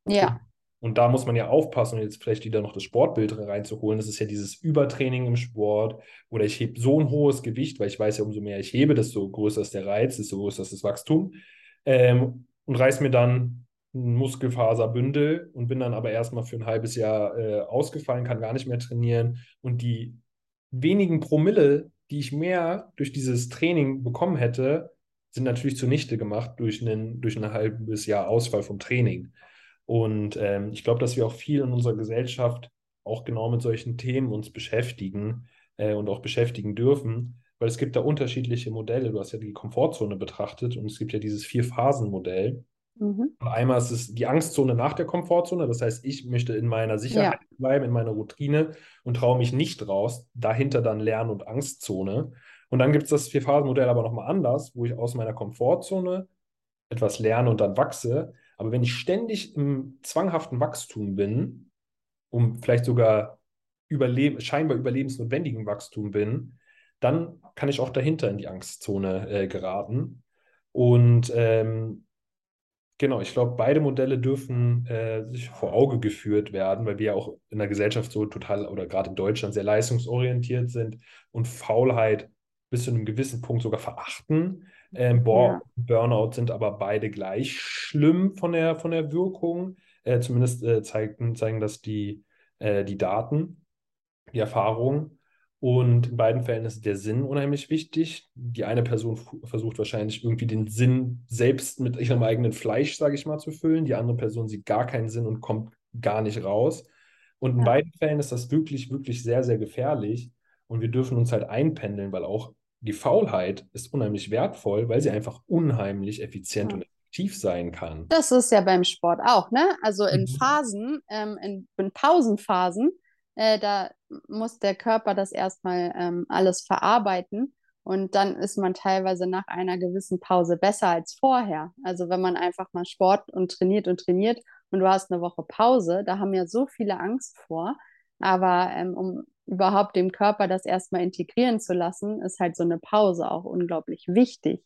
Ja. Und da muss man ja aufpassen, und jetzt vielleicht wieder noch das Sportbild reinzuholen. Das ist ja dieses Übertraining im Sport oder ich hebe so ein hohes Gewicht, weil ich weiß ja, umso mehr ich hebe, desto größer ist der Reiz, desto größer ist das Wachstum. Ähm, und reiß mir dann ein Muskelfaserbündel und bin dann aber erstmal für ein halbes Jahr äh, ausgefallen, kann gar nicht mehr trainieren. Und die wenigen Promille, die ich mehr durch dieses Training bekommen hätte, sind natürlich zunichte gemacht durch, einen, durch ein halbes Jahr Ausfall vom Training. Und ähm, ich glaube, dass wir auch viel in unserer Gesellschaft auch genau mit solchen Themen uns beschäftigen äh, und auch beschäftigen dürfen, weil es gibt da unterschiedliche Modelle. Du hast ja die Komfortzone betrachtet und es gibt ja dieses Vier-Phasen-Modell. Mhm. Einmal ist es die Angstzone nach der Komfortzone, das heißt, ich möchte in meiner Sicherheit ja. bleiben, in meiner Routine und traue mich nicht raus. Dahinter dann Lern- und Angstzone. Und dann gibt es das Vier-Phasen-Modell aber nochmal anders, wo ich aus meiner Komfortzone etwas lerne und dann wachse. Aber wenn ich ständig im zwanghaften Wachstum bin, um vielleicht sogar überleb scheinbar überlebensnotwendigen Wachstum bin, dann kann ich auch dahinter in die Angstzone äh, geraten. Und ähm, genau, ich glaube, beide Modelle dürfen äh, sich vor Auge geführt werden, weil wir ja auch in der Gesellschaft so total oder gerade in Deutschland sehr leistungsorientiert sind und Faulheit bis zu einem gewissen Punkt sogar verachten. Ähm, ja. Burnout sind aber beide gleich schlimm von der, von der Wirkung. Äh, zumindest äh, zeigen, zeigen das die, äh, die Daten, die Erfahrungen. Und in beiden Fällen ist der Sinn unheimlich wichtig. Die eine Person versucht wahrscheinlich irgendwie den Sinn selbst mit ihrem eigenen Fleisch, sage ich mal, zu füllen. Die andere Person sieht gar keinen Sinn und kommt gar nicht raus. Und in ja. beiden Fällen ist das wirklich, wirklich sehr, sehr gefährlich. Und wir dürfen uns halt einpendeln, weil auch die Faulheit ist unheimlich wertvoll, weil sie einfach unheimlich effizient ja. und effektiv sein kann. Das ist ja beim Sport auch, ne? Also in mhm. Phasen, ähm, in, in, Pausenphasen, äh, da muss der Körper das erstmal ähm, alles verarbeiten. Und dann ist man teilweise nach einer gewissen Pause besser als vorher. Also wenn man einfach mal Sport und trainiert und trainiert und du hast eine Woche Pause, da haben ja so viele Angst vor. Aber ähm, um überhaupt dem Körper das erstmal integrieren zu lassen, ist halt so eine Pause auch unglaublich wichtig.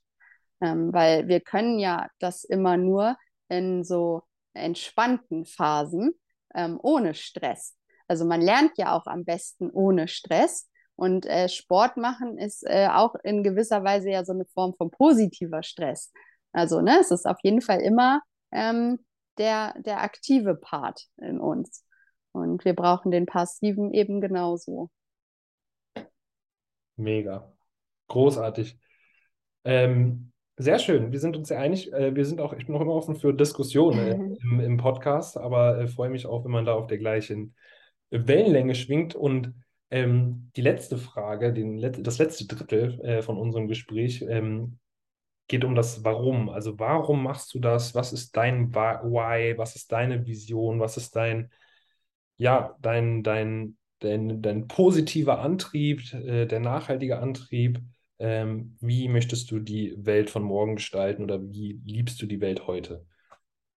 Ähm, weil wir können ja das immer nur in so entspannten Phasen ähm, ohne Stress. Also man lernt ja auch am besten ohne Stress. Und äh, Sport machen ist äh, auch in gewisser Weise ja so eine Form von positiver Stress. Also ne, es ist auf jeden Fall immer ähm, der, der aktive Part in uns. Und wir brauchen den passiven eben genauso. Mega. Großartig. Ähm, sehr schön. Wir sind uns sehr einig. Äh, wir sind auch, ich bin auch immer offen für Diskussionen äh, im, im, Podcast, aber äh, freue mich auch, wenn man da auf der gleichen Wellenlänge schwingt. Und Ähm, die letzte Frage, den, das letzte Drittel äh, von unserem Gespräch ähm, geht um das Warum. Also warum machst du das? Was ist dein Why? Was ist deine Vision? Was ist dein, ja, dein, dein, dein, dein positiver Antrieb, äh, der nachhaltige Antrieb? Ähm, wie möchtest du die Welt von morgen gestalten oder wie liebst du die Welt heute?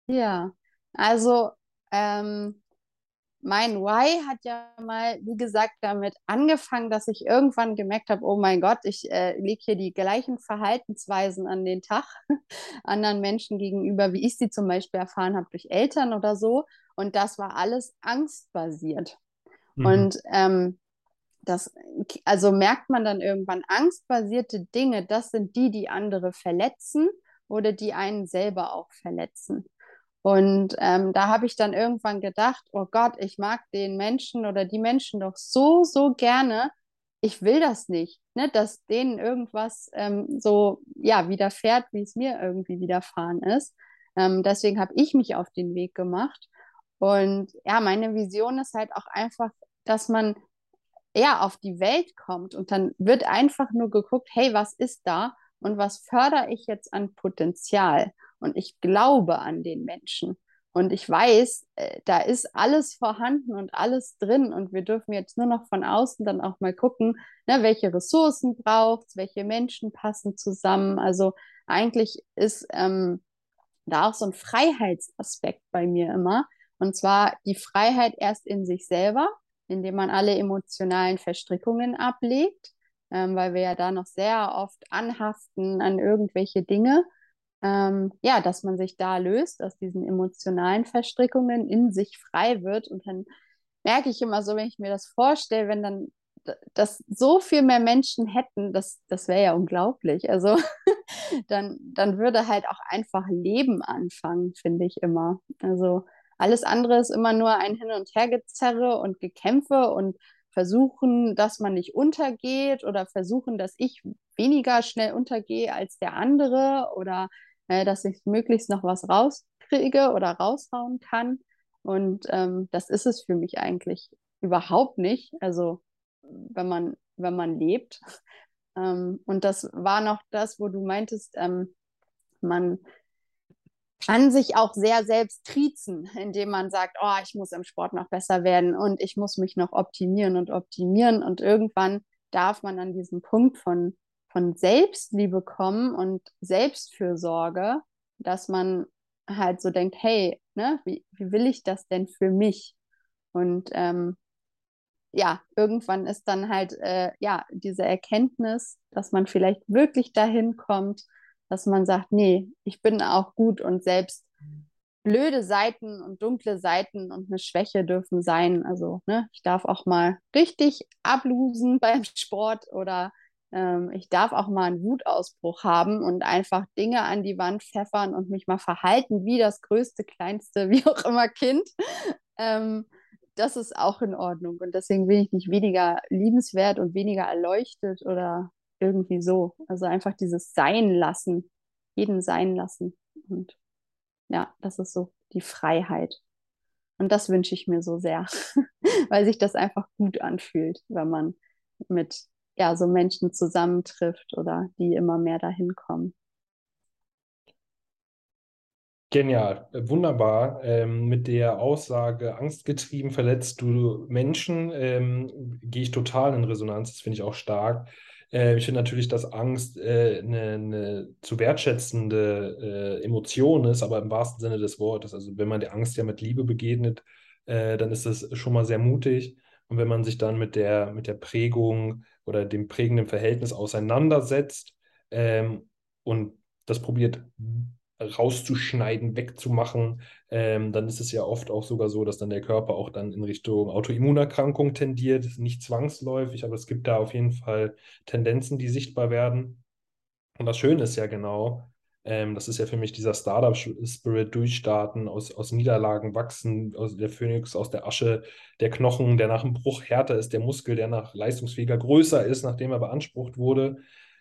Ja, also ähm, mein Why hat ja mal, wie gesagt, damit angefangen, dass ich irgendwann gemerkt habe, oh mein Gott, ich äh, lege hier die gleichen Verhaltensweisen an den Tag anderen Menschen gegenüber, wie ich sie zum Beispiel erfahren habe durch Eltern oder so. Und das war alles angstbasiert. Mhm. Und ähm, das, also merkt man dann irgendwann, angstbasierte Dinge, das sind die, die andere verletzen oder die einen selber auch verletzen. Und ähm, da habe ich dann irgendwann gedacht, oh Gott, ich mag den Menschen oder die Menschen doch so, so gerne. Ich will das nicht, ne? dass denen irgendwas ähm, so ja, widerfährt, wie es mir irgendwie widerfahren ist. Ähm, deswegen habe ich mich auf den Weg gemacht. Und ja, meine Vision ist halt auch einfach, dass man ja auf die Welt kommt und dann wird einfach nur geguckt, hey, was ist da und was fördere ich jetzt an Potenzial? Und ich glaube an den Menschen. Und ich weiß, äh, da ist alles vorhanden und alles drin. Und wir dürfen jetzt nur noch von außen dann auch mal gucken, ne, welche Ressourcen braucht es, welche Menschen passen zusammen. Also eigentlich ist ähm, da auch so ein Freiheitsaspekt bei mir immer. Und zwar die Freiheit erst in sich selber, indem man alle emotionalen Verstrickungen ablegt, ähm, weil wir ja da noch sehr oft anhaften an irgendwelche Dinge ähm, ja, dass man sich da löst aus diesen emotionalen Verstrickungen, in sich frei wird. Und dann merke ich immer so, wenn ich mir das vorstelle, wenn dann das so viel mehr Menschen hätten, das, das wäre ja unglaublich. Also dann, dann würde halt auch einfach Leben anfangen, finde ich immer. Also alles andere ist immer nur ein Hin- und Hergezerre und Gekämpfe und versuchen, dass man nicht untergeht oder versuchen, dass ich weniger schnell untergehe als der andere oder äh, dass ich möglichst noch was rauskriege oder raushauen kann. Und ähm, das ist es für mich eigentlich überhaupt nicht. Also wenn man, wenn man lebt. Ähm, und das war noch das, wo du meintest, ähm, man kann sich auch sehr selbst triezen, indem man sagt, oh, ich muss im Sport noch besser werden und ich muss mich noch optimieren und optimieren. Und irgendwann darf man an diesen Punkt von von Selbstliebe kommen und Selbstfürsorge, dass man halt so denkt, hey, ne, wie, wie will ich das denn für mich? Und ähm, ja, irgendwann ist dann halt äh, ja diese Erkenntnis, dass man vielleicht wirklich dahin kommt, dass man sagt, nee, ich bin auch gut und selbst blöde Seiten und dunkle Seiten und eine Schwäche dürfen sein. Also, ne, ich darf auch mal richtig ablosen beim Sport oder ähm, ich darf auch mal einen Wutausbruch haben und einfach Dinge an die Wand pfeffern und mich mal verhalten wie das größte, kleinste, wie auch immer Kind. Ähm, das ist auch in Ordnung. Und deswegen bin ich nicht weniger liebenswert und weniger erleuchtet oder irgendwie so. Also einfach dieses Sein lassen, jeden sein lassen. Und ja, das ist so die Freiheit. Und das wünsche ich mir so sehr, weil sich das einfach gut anfühlt, wenn man mit ja, so Menschen zusammentrifft oder die immer mehr dahin kommen. Genial, wunderbar. Ähm, mit der Aussage, angstgetrieben verletzt du Menschen, ähm, gehe ich total in Resonanz. Das finde ich auch stark. Äh, ich finde natürlich, dass Angst eine äh, ne zu wertschätzende äh, Emotion ist, aber im wahrsten Sinne des Wortes. Also wenn man der Angst ja mit Liebe begegnet, äh, dann ist das schon mal sehr mutig. Und wenn man sich dann mit der, mit der Prägung oder dem prägenden Verhältnis auseinandersetzt ähm, und das probiert rauszuschneiden, wegzumachen, ähm, dann ist es ja oft auch sogar so, dass dann der Körper auch dann in Richtung Autoimmunerkrankung tendiert. Nicht zwangsläufig, aber es gibt da auf jeden Fall Tendenzen, die sichtbar werden. Und das Schöne ist ja genau, ähm, das ist ja für mich dieser Startup-Spirit durchstarten, aus, aus Niederlagen wachsen, aus der Phönix, aus der Asche, der Knochen, der nach dem Bruch härter ist, der Muskel, der nach leistungsfähiger größer ist, nachdem er beansprucht wurde.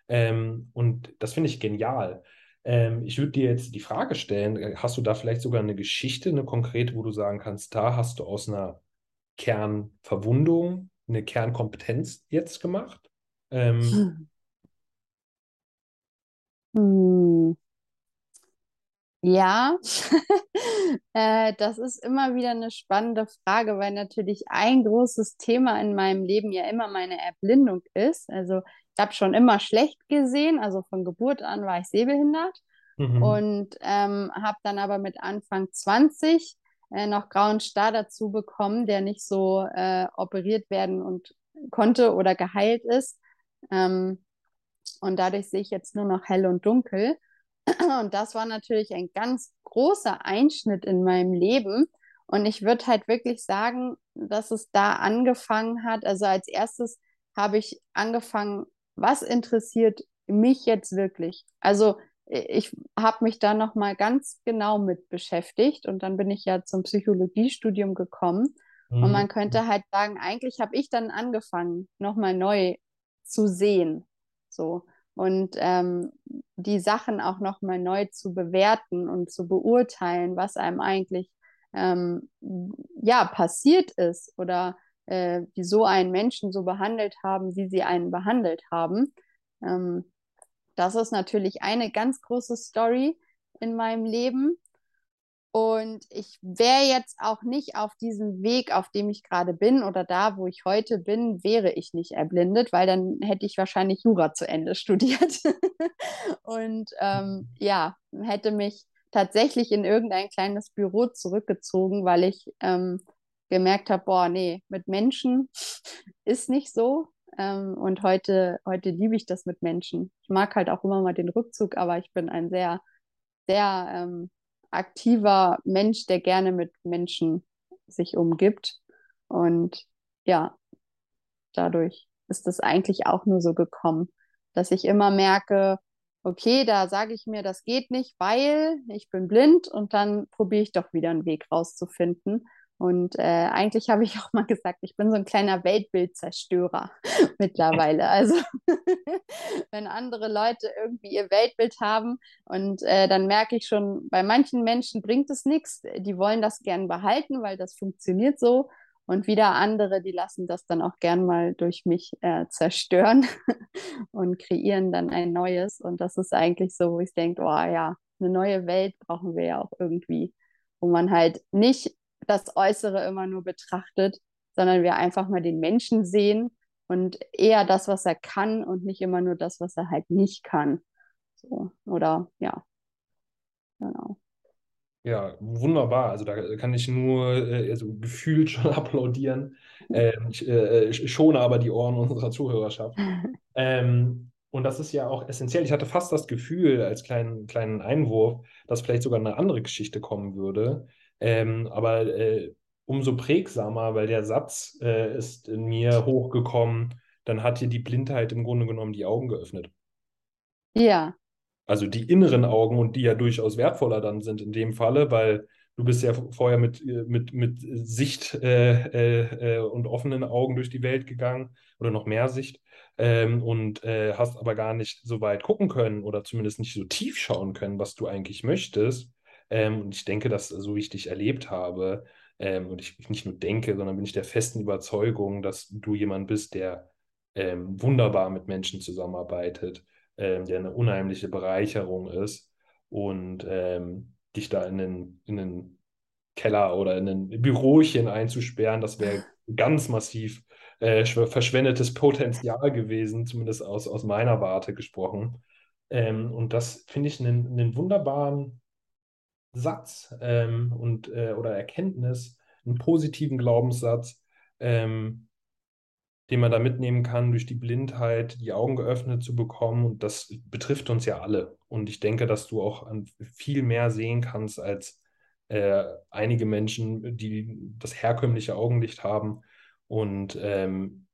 Ähm, und das finde ich genial. Ähm, ich würde dir jetzt die Frage stellen, hast du da vielleicht sogar eine Geschichte, eine konkrete, wo du sagen kannst, da hast du aus einer Kernverwundung eine Kernkompetenz jetzt gemacht? Ähm, Hm. Ja, äh, das ist immer wieder eine spannende Frage, weil natürlich ein großes Thema in meinem Leben ja immer meine Erblindung ist. Also ich habe schon immer schlecht gesehen, also von Geburt an war ich sehbehindert mhm. und ähm, habe dann aber mit Anfang 20 äh, noch grauen Star dazu bekommen, der nicht so äh, operiert werden und konnte oder geheilt ist. Ähm, und dadurch sehe ich jetzt nur noch hell und dunkel. Und das war natürlich ein ganz großer Einschnitt in meinem Leben. Und ich würde halt wirklich sagen, dass es da angefangen hat. Also als erstes habe ich angefangen, was interessiert mich jetzt wirklich? Also ich habe mich da noch mal ganz genau mit beschäftigt und dann bin ich ja zum Psychologiestudium gekommen und Mhm. man könnte halt sagen, eigentlich habe ich dann angefangen, noch mal neu zu sehen, so und ähm, die Sachen auch noch mal neu zu bewerten und zu beurteilen, was einem eigentlich ähm, ja passiert ist oder äh, wieso einen Menschen so behandelt haben, wie sie einen behandelt haben. Ähm, das ist natürlich eine ganz große Story in meinem Leben. Und ich wäre jetzt auch nicht auf diesem Weg, auf dem ich gerade bin oder da, wo ich heute bin, wäre ich nicht erblindet, weil dann hätte ich wahrscheinlich Jura zu Ende studiert. Und ähm, ja, hätte mich tatsächlich in irgendein kleines Büro zurückgezogen, weil ich ähm, gemerkt habe, boah, nee, mit Menschen ist nicht so. Ähm, und heute, heute liebe ich das mit Menschen. Ich mag halt auch immer mal den Rückzug, aber ich bin ein sehr, sehr ähm, aktiver Mensch, der gerne mit Menschen sich umgibt. Und ja, dadurch ist es eigentlich auch nur so gekommen, dass ich immer merke, okay, da sage ich mir, das geht nicht, weil ich bin blind und dann probiere ich doch wieder einen Weg rauszufinden. Und äh, eigentlich habe ich auch mal gesagt, ich bin so ein kleiner Weltbildzerstörer mittlerweile. Also wenn andere Leute irgendwie ihr Weltbild haben und äh, dann merke ich schon, bei manchen Menschen bringt es nichts. Die wollen das gern behalten, weil das funktioniert so. Und wieder andere, die lassen das dann auch gern mal durch mich äh, zerstören und kreieren dann ein neues. Und das ist eigentlich so, wo ich denke, oh ja, eine neue Welt brauchen wir ja auch irgendwie, wo man halt nicht das Äußere immer nur betrachtet, sondern wir einfach mal den Menschen sehen und eher das, was er kann und nicht immer nur das, was er halt nicht kann. So, oder ja, genau. Ja, wunderbar. Also da kann ich nur äh, also gefühlt schon applaudieren. Ähm, ich äh, schone aber die Ohren unserer Zuhörerschaft. Ähm, und das ist ja auch essentiell. Ich hatte fast das Gefühl, als kleinen, kleinen Einwurf, dass vielleicht sogar eine andere Geschichte kommen würde. Ähm, aber äh, umso prägsamer, weil der Satz äh, ist in mir hochgekommen, dann hat dir die Blindheit im Grunde genommen die Augen geöffnet. Ja, Also die inneren Augen und die ja durchaus wertvoller dann sind in dem Falle, weil du bist ja vorher mit, äh, mit, mit Sicht äh, äh, äh, und offenen Augen durch die Welt gegangen oder noch mehr Sicht ähm, und äh, hast aber gar nicht so weit gucken können oder zumindest nicht so tief schauen können, was du eigentlich möchtest. Ähm, und ich denke, dass so wie ich dich erlebt habe, ähm, und ich nicht nur denke, sondern bin ich der festen Überzeugung, dass du jemand bist, der ähm, wunderbar mit Menschen zusammenarbeitet ähm, der eine unheimliche Bereicherung ist und ähm, dich da in den, in den Keller oder in ein Bürochen einzusperren, das wäre ganz massiv äh, verschwendetes Potenzial gewesen, zumindest aus, aus meiner Warte gesprochen. Ähm, und das finde ich einen, einen wunderbaren Satz ähm, und, äh, oder Erkenntnis, einen positiven Glaubenssatz, ähm, den man da mitnehmen kann, durch die Blindheit die Augen geöffnet zu bekommen. Und das betrifft uns ja alle. Und ich denke, dass du auch an viel mehr sehen kannst als äh, einige Menschen, die das herkömmliche Augenlicht haben. Und ähm,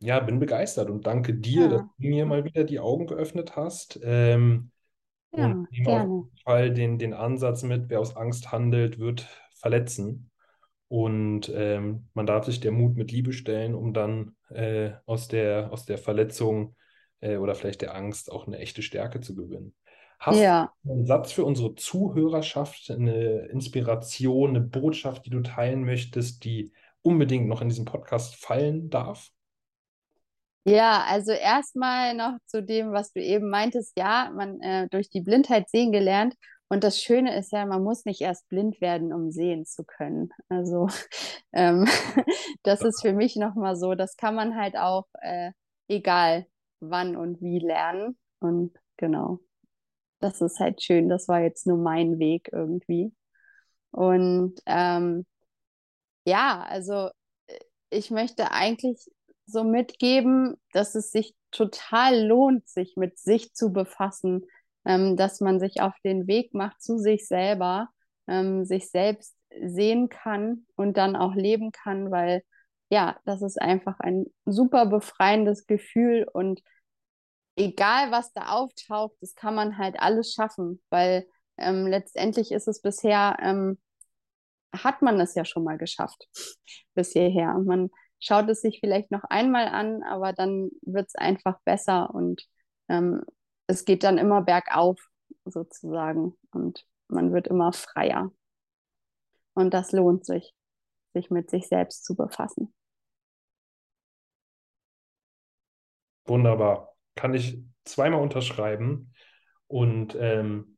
ja, bin begeistert und danke dir, dass ja, du mir mal wieder die Augen geöffnet hast. Ähm, und ja, nehme auf gerne. jeden Fall den, den Ansatz mit, wer aus Angst handelt, wird verletzen. Und ähm, man darf sich der Mut mit Liebe stellen, um dann äh, aus der, aus der Verletzung äh, oder vielleicht der Angst auch eine echte Stärke zu gewinnen. Hast Ja, du einen Satz für unsere Zuhörerschaft, eine Inspiration, eine Botschaft, die du teilen möchtest, die unbedingt noch in diesem Podcast fallen darf? Ja, also erstmal noch zu dem, was du eben meintest. Ja, man äh, durch die Blindheit sehen gelernt. Und das Schöne ist ja, man muss nicht erst blind werden, um sehen zu können. Also ähm, das ist für mich nochmal so, das kann man halt auch, äh, egal wann und wie lernen. Und genau, das ist halt schön. Das war jetzt nur mein Weg irgendwie. Und ähm, ja, also äh, ich möchte eigentlich so mitgeben, dass es sich total lohnt, sich mit sich zu befassen, ähm, dass man sich auf den Weg macht zu sich selber, ähm, sich selbst sehen kann und dann auch leben kann, weil ja, das ist einfach ein super befreiendes Gefühl und egal was da auftaucht, das kann man halt alles schaffen, weil ähm, letztendlich ist es bisher, ähm, hat man es ja schon mal geschafft bis hierher. Man schaut es sich vielleicht noch einmal an, aber dann wird es einfach besser und ähm, es geht dann immer bergauf sozusagen und man wird immer freier. Und das lohnt sich, sich mit sich selbst zu befassen. Wunderbar. Kann ich zweimal unterschreiben und ähm,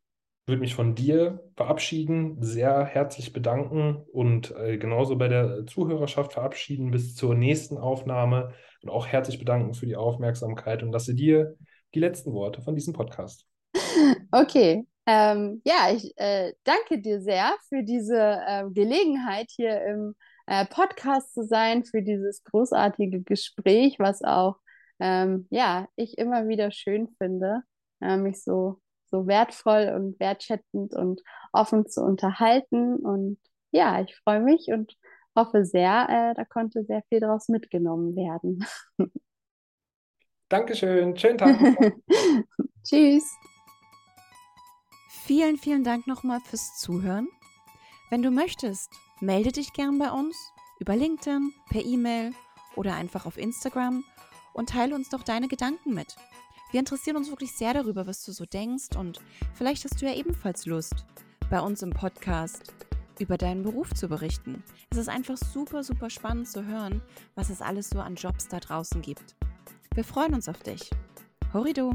würde mich von dir verabschieden, sehr herzlich bedanken und äh, genauso bei der Zuhörerschaft verabschieden bis zur nächsten Aufnahme und auch herzlich bedanken für die Aufmerksamkeit und lasse dir die letzten Worte von diesem Podcast. Okay, ähm, ja, ich äh, danke dir sehr für diese äh, Gelegenheit, hier im äh, Podcast zu sein, für dieses großartige Gespräch, was auch, ähm, ja, ich immer wieder schön finde, äh, mich so so wertvoll und wertschätzend und offen zu unterhalten. Und ja, ich freue mich und hoffe sehr, äh, da konnte sehr viel daraus mitgenommen werden. Dankeschön, schönen Tag. Tschüss. Vielen, vielen Dank nochmal fürs Zuhören. Wenn du möchtest, melde dich gern bei uns über LinkedIn, per E-Mail oder einfach auf Instagram und teile uns doch deine Gedanken mit. Wir interessieren uns wirklich sehr darüber, was du so denkst und vielleicht hast du ja ebenfalls Lust, bei uns im Podcast über deinen Beruf zu berichten. Es ist einfach super, super spannend zu hören, was es alles so an Jobs da draußen gibt. Wir freuen uns auf dich. Horido!